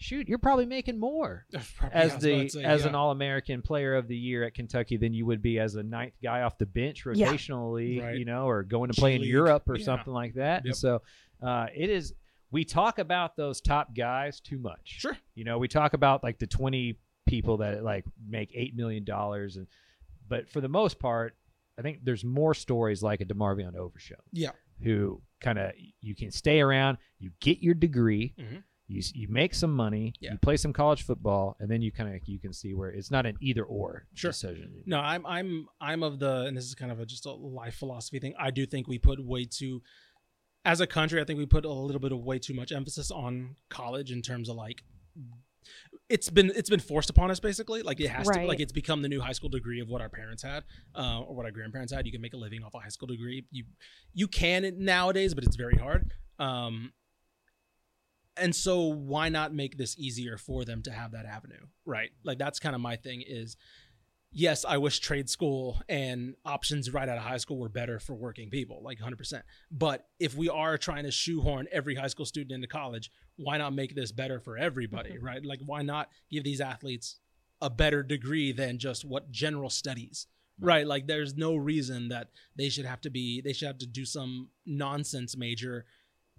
S5: shoot, you're probably making more [LAUGHS]
S1: Probably,
S5: as the
S1: say,
S5: as
S1: yeah.
S5: an All American Player of the Year at Kentucky than you would be as a ninth guy off the bench
S6: Yeah.
S5: rotationally,
S1: Right.
S5: you know, or going to play in
S1: G League,
S5: Europe or
S1: yeah.
S5: something like that.
S1: Yep.
S5: And so uh, it is we talk about those top guys too much.
S1: Sure.
S5: You know, we talk about like the 20 people that like make 8 million dollars and but for the most part, I think there's more stories like a DeMarvion Overshown
S1: Yeah.
S5: who kind of you can stay around, you get your degree,
S1: Mhm.
S5: You you make some money,
S1: Yeah.
S5: you play some college football, and then you kind of you can see where it's not an either or
S1: Sure.
S5: decision.
S1: No, I'm I'm I'm of the and this is kind of a, just a life philosophy thing. I do think we put way too as a country, I think we put a little bit of way too much emphasis on college in terms of like it's been it's been forced upon us basically. Like it has to
S6: Right.
S1: like it's become the new high school degree of what our parents had uh, or what our grandparents had. You can make a living off a high school degree. You you can nowadays, but it's very hard. Um, and so why not make this easier for them to have that avenue, right? Like that's kind of my thing is yes, I wish trade school and options right out of high school were better for working people, like 100%. But if we are trying to shoehorn every high school student into college, why not make this better for everybody, mm-hmm. right? Like, why not give these athletes a better degree than just what general studies, right? Like, there's no reason that they should have to be, they should have to do some nonsense major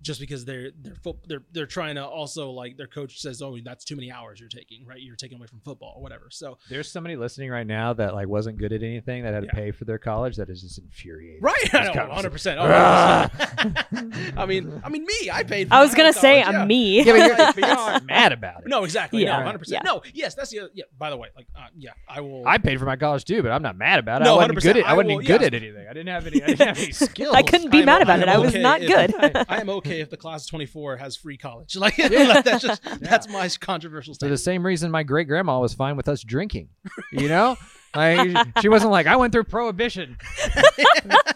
S1: just because they're they're fo- they're they're trying to also like their coach says oh that's too many hours you're taking right you're taking away from football or whatever so
S5: There's somebody listening right now that like wasn't good at anything that had
S1: Yeah.
S5: to pay for their college that is just infuriated.
S1: Right, I
S5: This [LAUGHS]
S1: know,
S5: conversation.
S1: hundred percent. Oh, [LAUGHS] I mean, I mean, me, I paid. For
S6: I was
S1: my
S6: gonna
S1: own
S6: say
S1: college, yeah.
S6: I'm me.
S5: Yeah, but you're, but you're not [LAUGHS] mad about it.
S1: No, exactly.
S6: Yeah.
S1: No, hundred percent.
S6: Yeah.
S1: No, yes, that's the. Yeah. By the way, like, uh, yeah, I will.
S5: I paid for my college too, but I'm not mad about it.
S1: No,
S5: I wasn't good
S1: 100%.
S5: at. I wasn't
S1: I will-
S5: good
S1: yes.
S5: at anything. I didn't have any. I didn't have any skills.
S6: I couldn't be
S1: I'm-
S6: mad about
S1: I'm
S6: it. I was
S1: okay
S6: not
S1: if-
S6: good.
S1: I am okay [LAUGHS] if the class of twenty four has free college. [LAUGHS] Like, like, that's just [LAUGHS] that's my controversial statement.
S5: For the same reason my great grandma was fine with us drinking. You know? Like she wasn't like, I went through prohibition.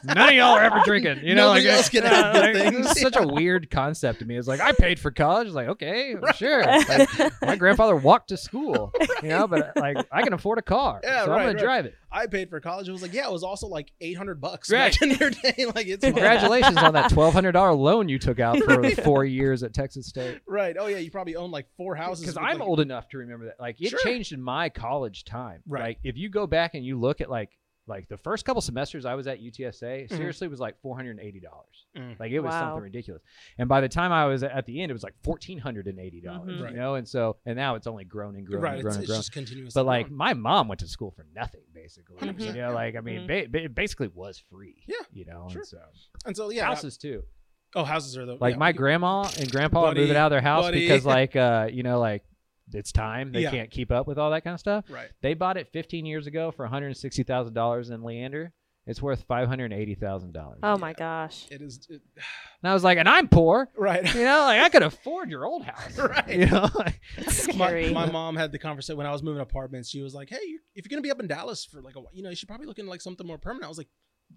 S5: None of y'all are ever drinking. You know,
S1: Nobody
S5: like
S1: else can have
S5: like,
S1: things.
S5: It's such a weird concept to me. It's like I paid for college. Like, okay, sure. Like, my grandfather walked to school, you know, but like I can afford a car.
S1: Yeah,
S5: so
S1: right,
S5: I'm gonna
S1: right.
S5: drive it.
S1: I paid for college. It was like, yeah, it was also like eight hundred bucks
S5: Right.
S1: back in your day. [LAUGHS] Like, it's.
S5: Congratulations on that [LAUGHS] twelve hundred dollar loan you took out for [LAUGHS] four years at Texas State.
S1: Right. Oh yeah, you probably own like four houses.
S5: because I'm
S1: like-
S5: old enough to remember that. Like it
S1: Sure.
S5: changed in my college time.
S1: Right.
S5: Like if you go back and you look at like like the first couple semesters I was at UTSA, seriously was like four hundred and eighty dollars.
S1: Mm.
S5: Like it was
S6: Wow.
S5: something ridiculous. And by the time I was at the end, it was like fourteen hundred and eighty dollars.
S6: Mhm.
S1: Right.
S5: You know, and so and now it's only grown and grown
S1: Right.
S5: and grown
S1: It's,
S5: and
S1: it's
S5: grown.
S1: just continuous.
S5: But like my mom went to school for nothing, basically.
S1: 100%.
S5: You know, like I mean, ba- ba- it basically was free.
S1: Yeah,
S5: You know,
S1: sure.
S5: and so
S1: and so yeah,
S5: houses too.
S1: oh houses are the
S5: Like
S1: yeah,
S5: my grandma and grandpa are
S1: Buddy,
S5: moving out of their house
S1: buddy.
S5: because [LAUGHS] like uh you know like it's time they
S1: Yeah.
S5: can't keep up with all that kind of stuff.
S1: right.
S5: They bought it 15 years ago for 160 thousand dollars in Leander. It's worth 580 thousand dollars.
S6: Oh my gosh.
S1: It is it, [SIGHS]
S5: And I was like, and I'm poor.
S1: right.
S5: You know, like I could afford your old house. [LAUGHS]
S1: Right.
S5: You know, like,
S1: my,
S6: Scary.
S1: my mom had the conversation when I was moving apartments. She was like, "Hey, you- if you're gonna be up in Dallas for like a, while, you know, you should probably look into like something more permanent." I was like,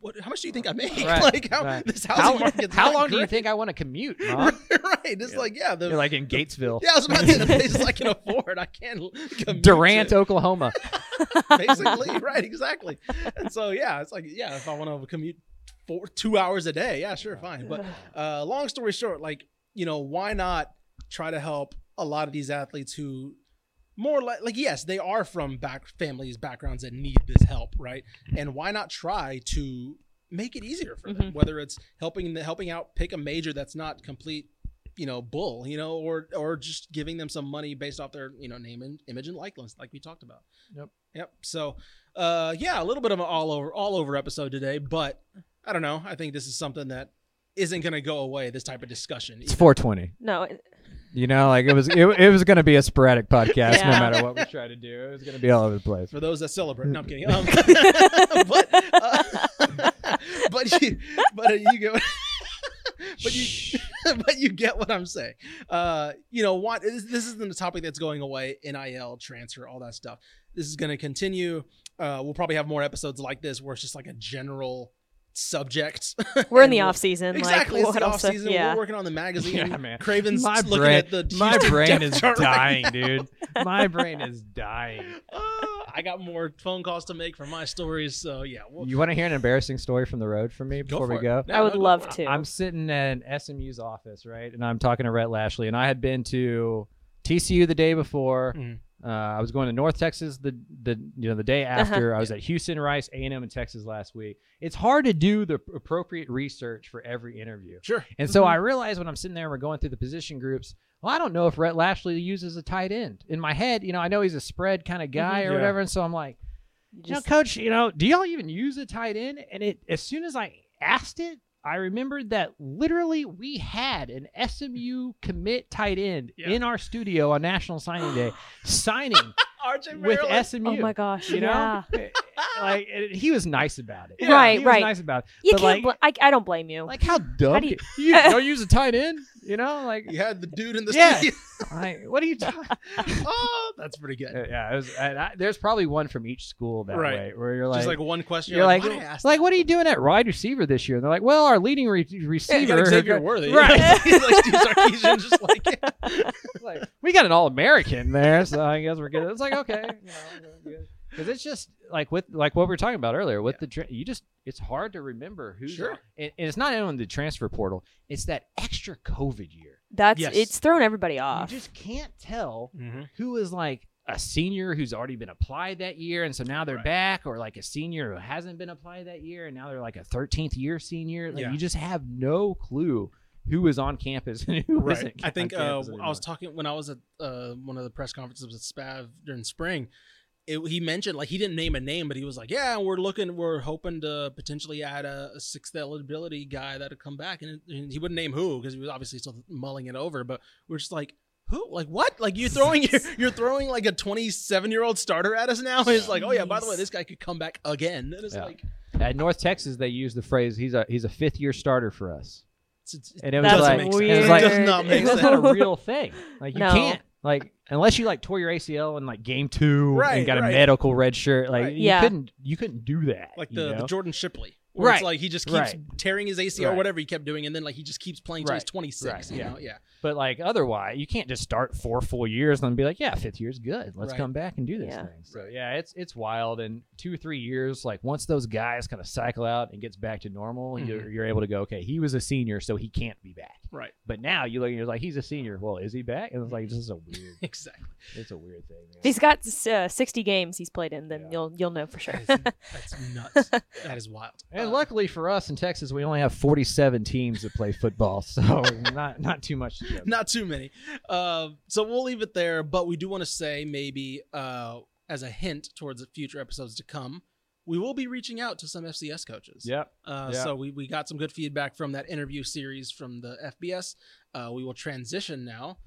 S1: "What? How much do you think I make? [LAUGHS]
S5: Right,
S1: like, how
S5: right.
S1: this housing
S5: how,
S1: market's
S5: how
S1: not
S5: long do you think I want to commute, [LAUGHS] Mom?
S1: right. It's like, yeah, the
S5: You're like in Gatesville,
S1: yeah, I was about to say the [LAUGHS] places I can afford. I can't commute
S5: Durant,
S1: to.
S5: Oklahoma.
S1: basically right exactly and so yeah it's like yeah if i want to commute four two hours a day yeah sure fine but [SIGHS] uh long story short like you know why not try to help a lot of these athletes who more like like yes they are from back families backgrounds that need this help right? And why not try to make it easier for them whether it's helping helping out pick a major that's not complete you know bull you know or or just giving them some money based off their you know name and image and likeness like we talked about.
S5: Yep.
S1: yep. So uh yeah a little bit of an all over all over episode today but i don't know. I think this is something that isn't going to go away this type of discussion
S5: It's 420.
S6: No, it-
S5: You know, like it was. It, it was going to be a sporadic podcast, no matter what we try to do. It was going to be all over the place.
S1: for those that celebrate. No, I'm kidding. Um, [LAUGHS] but uh, [LAUGHS] but you but uh, you get [LAUGHS] but you but you get what I'm saying. Uh, you know what? This, this isn't a topic that's going away. Nil transfer, all that stuff. This is going to continue. Uh, we'll probably have more episodes like this where it's just like a general subject. [LAUGHS]
S6: we're in the off season.
S1: Exactly,
S6: Like,
S1: it's the off
S6: else to-
S1: season.
S6: Yeah.
S1: We're working on the magazine.
S5: Yeah, man.
S1: Craven's
S5: my
S1: looking
S5: brain,
S1: at the
S5: my brain is
S1: chart right
S5: dying, dude. My brain is dying.
S1: Uh, [LAUGHS] I got more phone calls to make for my stories, so yeah. We'll,
S5: You want to hear an embarrassing story from the road from me
S1: go
S5: before
S1: for
S5: we go?
S1: Yeah,
S6: I would
S1: no,
S6: love
S1: for
S6: to.
S5: I'm sitting in SMU's office, right, and I'm talking to Rhett Lashlee, and I had been to TCU the day before,
S1: Mhm.
S5: Uh, I was going to North Texas the the you know the day uh-huh. after. I was at Houston, Rice, A and M, and Texas last week. It's hard to do the appropriate research for every interview.
S1: Sure.
S5: And so mm-hmm. I realized when I'm sitting there and we're going through the position groups, well, I don't know if Rhett Lashlee uses a tight end. In my head, you know, I know he's a spread kind of mm-hmm. guy or
S1: Yeah.
S5: whatever, and so I'm like, you know,
S6: Just-
S5: coach, you know, do y'all even use a tight end? And it as soon as I asked it, I remembered that literally we had an SMU commit tight end
S1: Yeah.
S5: in our studio on National Signing Day [LAUGHS] signing [LAUGHS] with SMU.
S6: Oh my gosh,
S5: You know,
S6: yeah.
S5: Eh, eh, like and he was nice about it.
S1: Yeah.
S6: Right,
S5: he was
S6: right.
S5: nice about it.
S6: You
S5: But,
S6: can't.
S5: like,
S6: bl- I, I don't blame you.
S5: like how dumb
S6: do you-
S5: you, [LAUGHS] don't use a tight end. You know, like
S1: You had the dude in the
S5: Yeah. [LAUGHS] like, what are you talking? [LAUGHS]
S1: oh, that's pretty [LAUGHS] good.
S5: Uh, yeah, it was. I, there's probably one from each school that
S1: Right.
S5: way where you're like,
S1: Just like one question.
S5: you're like,
S1: "Why'd I ask
S5: like, what are you doing at wide receiver this year? And they're like, well, our leading re- receiver,
S1: Yeah, you Xavier Worthy.
S5: right?
S1: like Steve Sarkisian, just like
S5: like, we got an All American there, so I guess we're good. It's like okay, because it's just like with like what we were talking about earlier with the tra- you just it's hard to remember who's
S1: Sure.
S5: and, and it's not only the transfer portal, it's that extra COVID year.
S6: That's
S1: Yes.
S6: it's thrown everybody off.
S5: You just can't tell
S1: Mm-hmm.
S5: who is like a senior who's already been applied that year and so now they're
S1: Right.
S5: back or like a senior who hasn't been applied that year and now they're like a 13th year senior like
S1: Yeah.
S5: you just have no clue who is on campus and who
S1: right.
S5: not
S1: I think uh, I was talking when I was at uh, one of the press conferences with SPAV during spring. It, he mentioned like he didn't name a name, but he was like, "Yeah, we're looking, we're hoping to potentially add a, a sixth eligibility guy that'll come back." And, and he wouldn't name who because he was obviously still mulling it over. But we're just like, "Who? Like what? Like you're throwing you're, [LAUGHS] you're throwing like a 27 year old starter at us now?" And [LAUGHS] it's like, "Oh yeah, by the way, this guy could come back again." And it's
S5: Yeah.
S1: like,
S5: at North Texas they use the phrase he's a he's a fifth year starter for us
S1: it's, it's,
S5: and it was like
S1: make
S5: it was
S1: It
S5: like
S1: does not make
S5: it's
S1: sense.
S5: not a real thing like you [LAUGHS]
S6: No.
S5: can't like unless you like tore your ACL in like game two
S1: Right,
S5: and got a medical red shirt like
S1: Right.
S5: you
S6: Yeah.
S5: couldn't you couldn't do that
S1: like
S5: you
S1: the, the? Jordan Shipley. Where it's
S5: Right,
S1: like he just keeps
S5: right.
S1: tearing his ACL or whatever he kept doing, and then like he just keeps playing till he's 26.
S5: right,
S1: you
S5: yeah.
S1: know? yeah.
S5: But like otherwise, you can't just start four full years and then be like, yeah, fifth year's good. Let's
S1: Right.
S5: come back and do this
S6: Yeah.
S5: thing. So yeah, it's it's wild. And two or three years, like once those guys kind of cycle out and gets back to normal, you're, you're able to go, okay, he was a senior, so he can't be back.
S1: Right.
S5: But now you look and you're like, he's a senior. Well, is he back? And it's like this is a [LAUGHS] weird,
S1: Exactly.
S5: it's a weird thing. man.
S6: He's got uh, 60 games he's played in, then
S5: Yeah.
S6: you'll you'll know for sure.
S1: That's, that's [LAUGHS] nuts. that is wild.
S5: And
S1: Uh,
S5: luckily for us in Texas, we only have 47 teams that play football, so [LAUGHS] not not too much. To
S1: not too many. Uh, so we'll leave it there. But we do want to say maybe uh, as a hint towards the future episodes to come, we will be reaching out to some FCS coaches.
S5: Yep.
S1: Uh,
S5: Yeah.
S1: So we, we got some good feedback from that interview series from the FBS. Uh, we will transition now.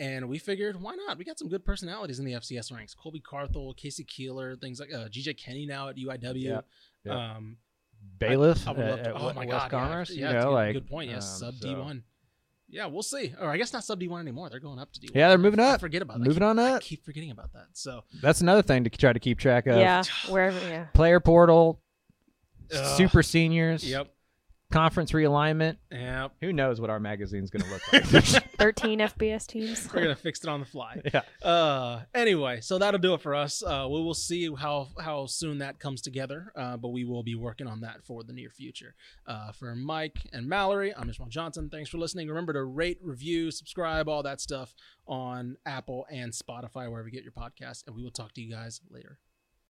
S1: And we figured, why not? We got some good personalities in the FCS ranks. Colby Carthel, K.C. Keeler, things like uh, GJ Kinne now at UIW.
S5: Yeah. Yeah.
S1: Um,
S5: Bailiff
S1: I would
S5: at,
S1: to.
S5: at
S1: Oh
S5: West
S1: god,
S5: Commerce,
S1: yeah,
S5: you
S1: yeah,
S5: know,
S1: it's
S5: like
S1: good point. Yes,
S5: um,
S1: sub
S5: so-
S1: D one. Yeah, we'll see. Or I guess not sub D one anymore. They're going up to D one.
S5: Yeah, they're moving up.
S1: I
S5: up.
S1: forget about that.
S5: Moving
S1: I
S5: on
S1: keep, I
S5: up.
S1: keep forgetting about that. So
S5: That's another thing to try to keep track of.
S6: yeah, wherever. Yeah.
S5: Player portal,
S1: Ugh.
S5: super seniors,
S1: yep,
S5: conference realignment.
S1: Yeah.
S5: Who knows what our magazine's going to look [LAUGHS] like? [LAUGHS]
S6: 13 FBS teams.
S1: We're gonna fix it on the fly. [LAUGHS]
S5: yeah.
S1: Uh, anyway, so that'll do it for us. Uh, we will see how how soon that comes together. Uh, but we will be working on that for the near future. Uh, for Mike and Mallory, I'm Ishmael Johnson. Thanks for listening. Remember to rate, review, subscribe, all that stuff on Apple and Spotify, wherever you get your podcast. And we will talk to you guys later.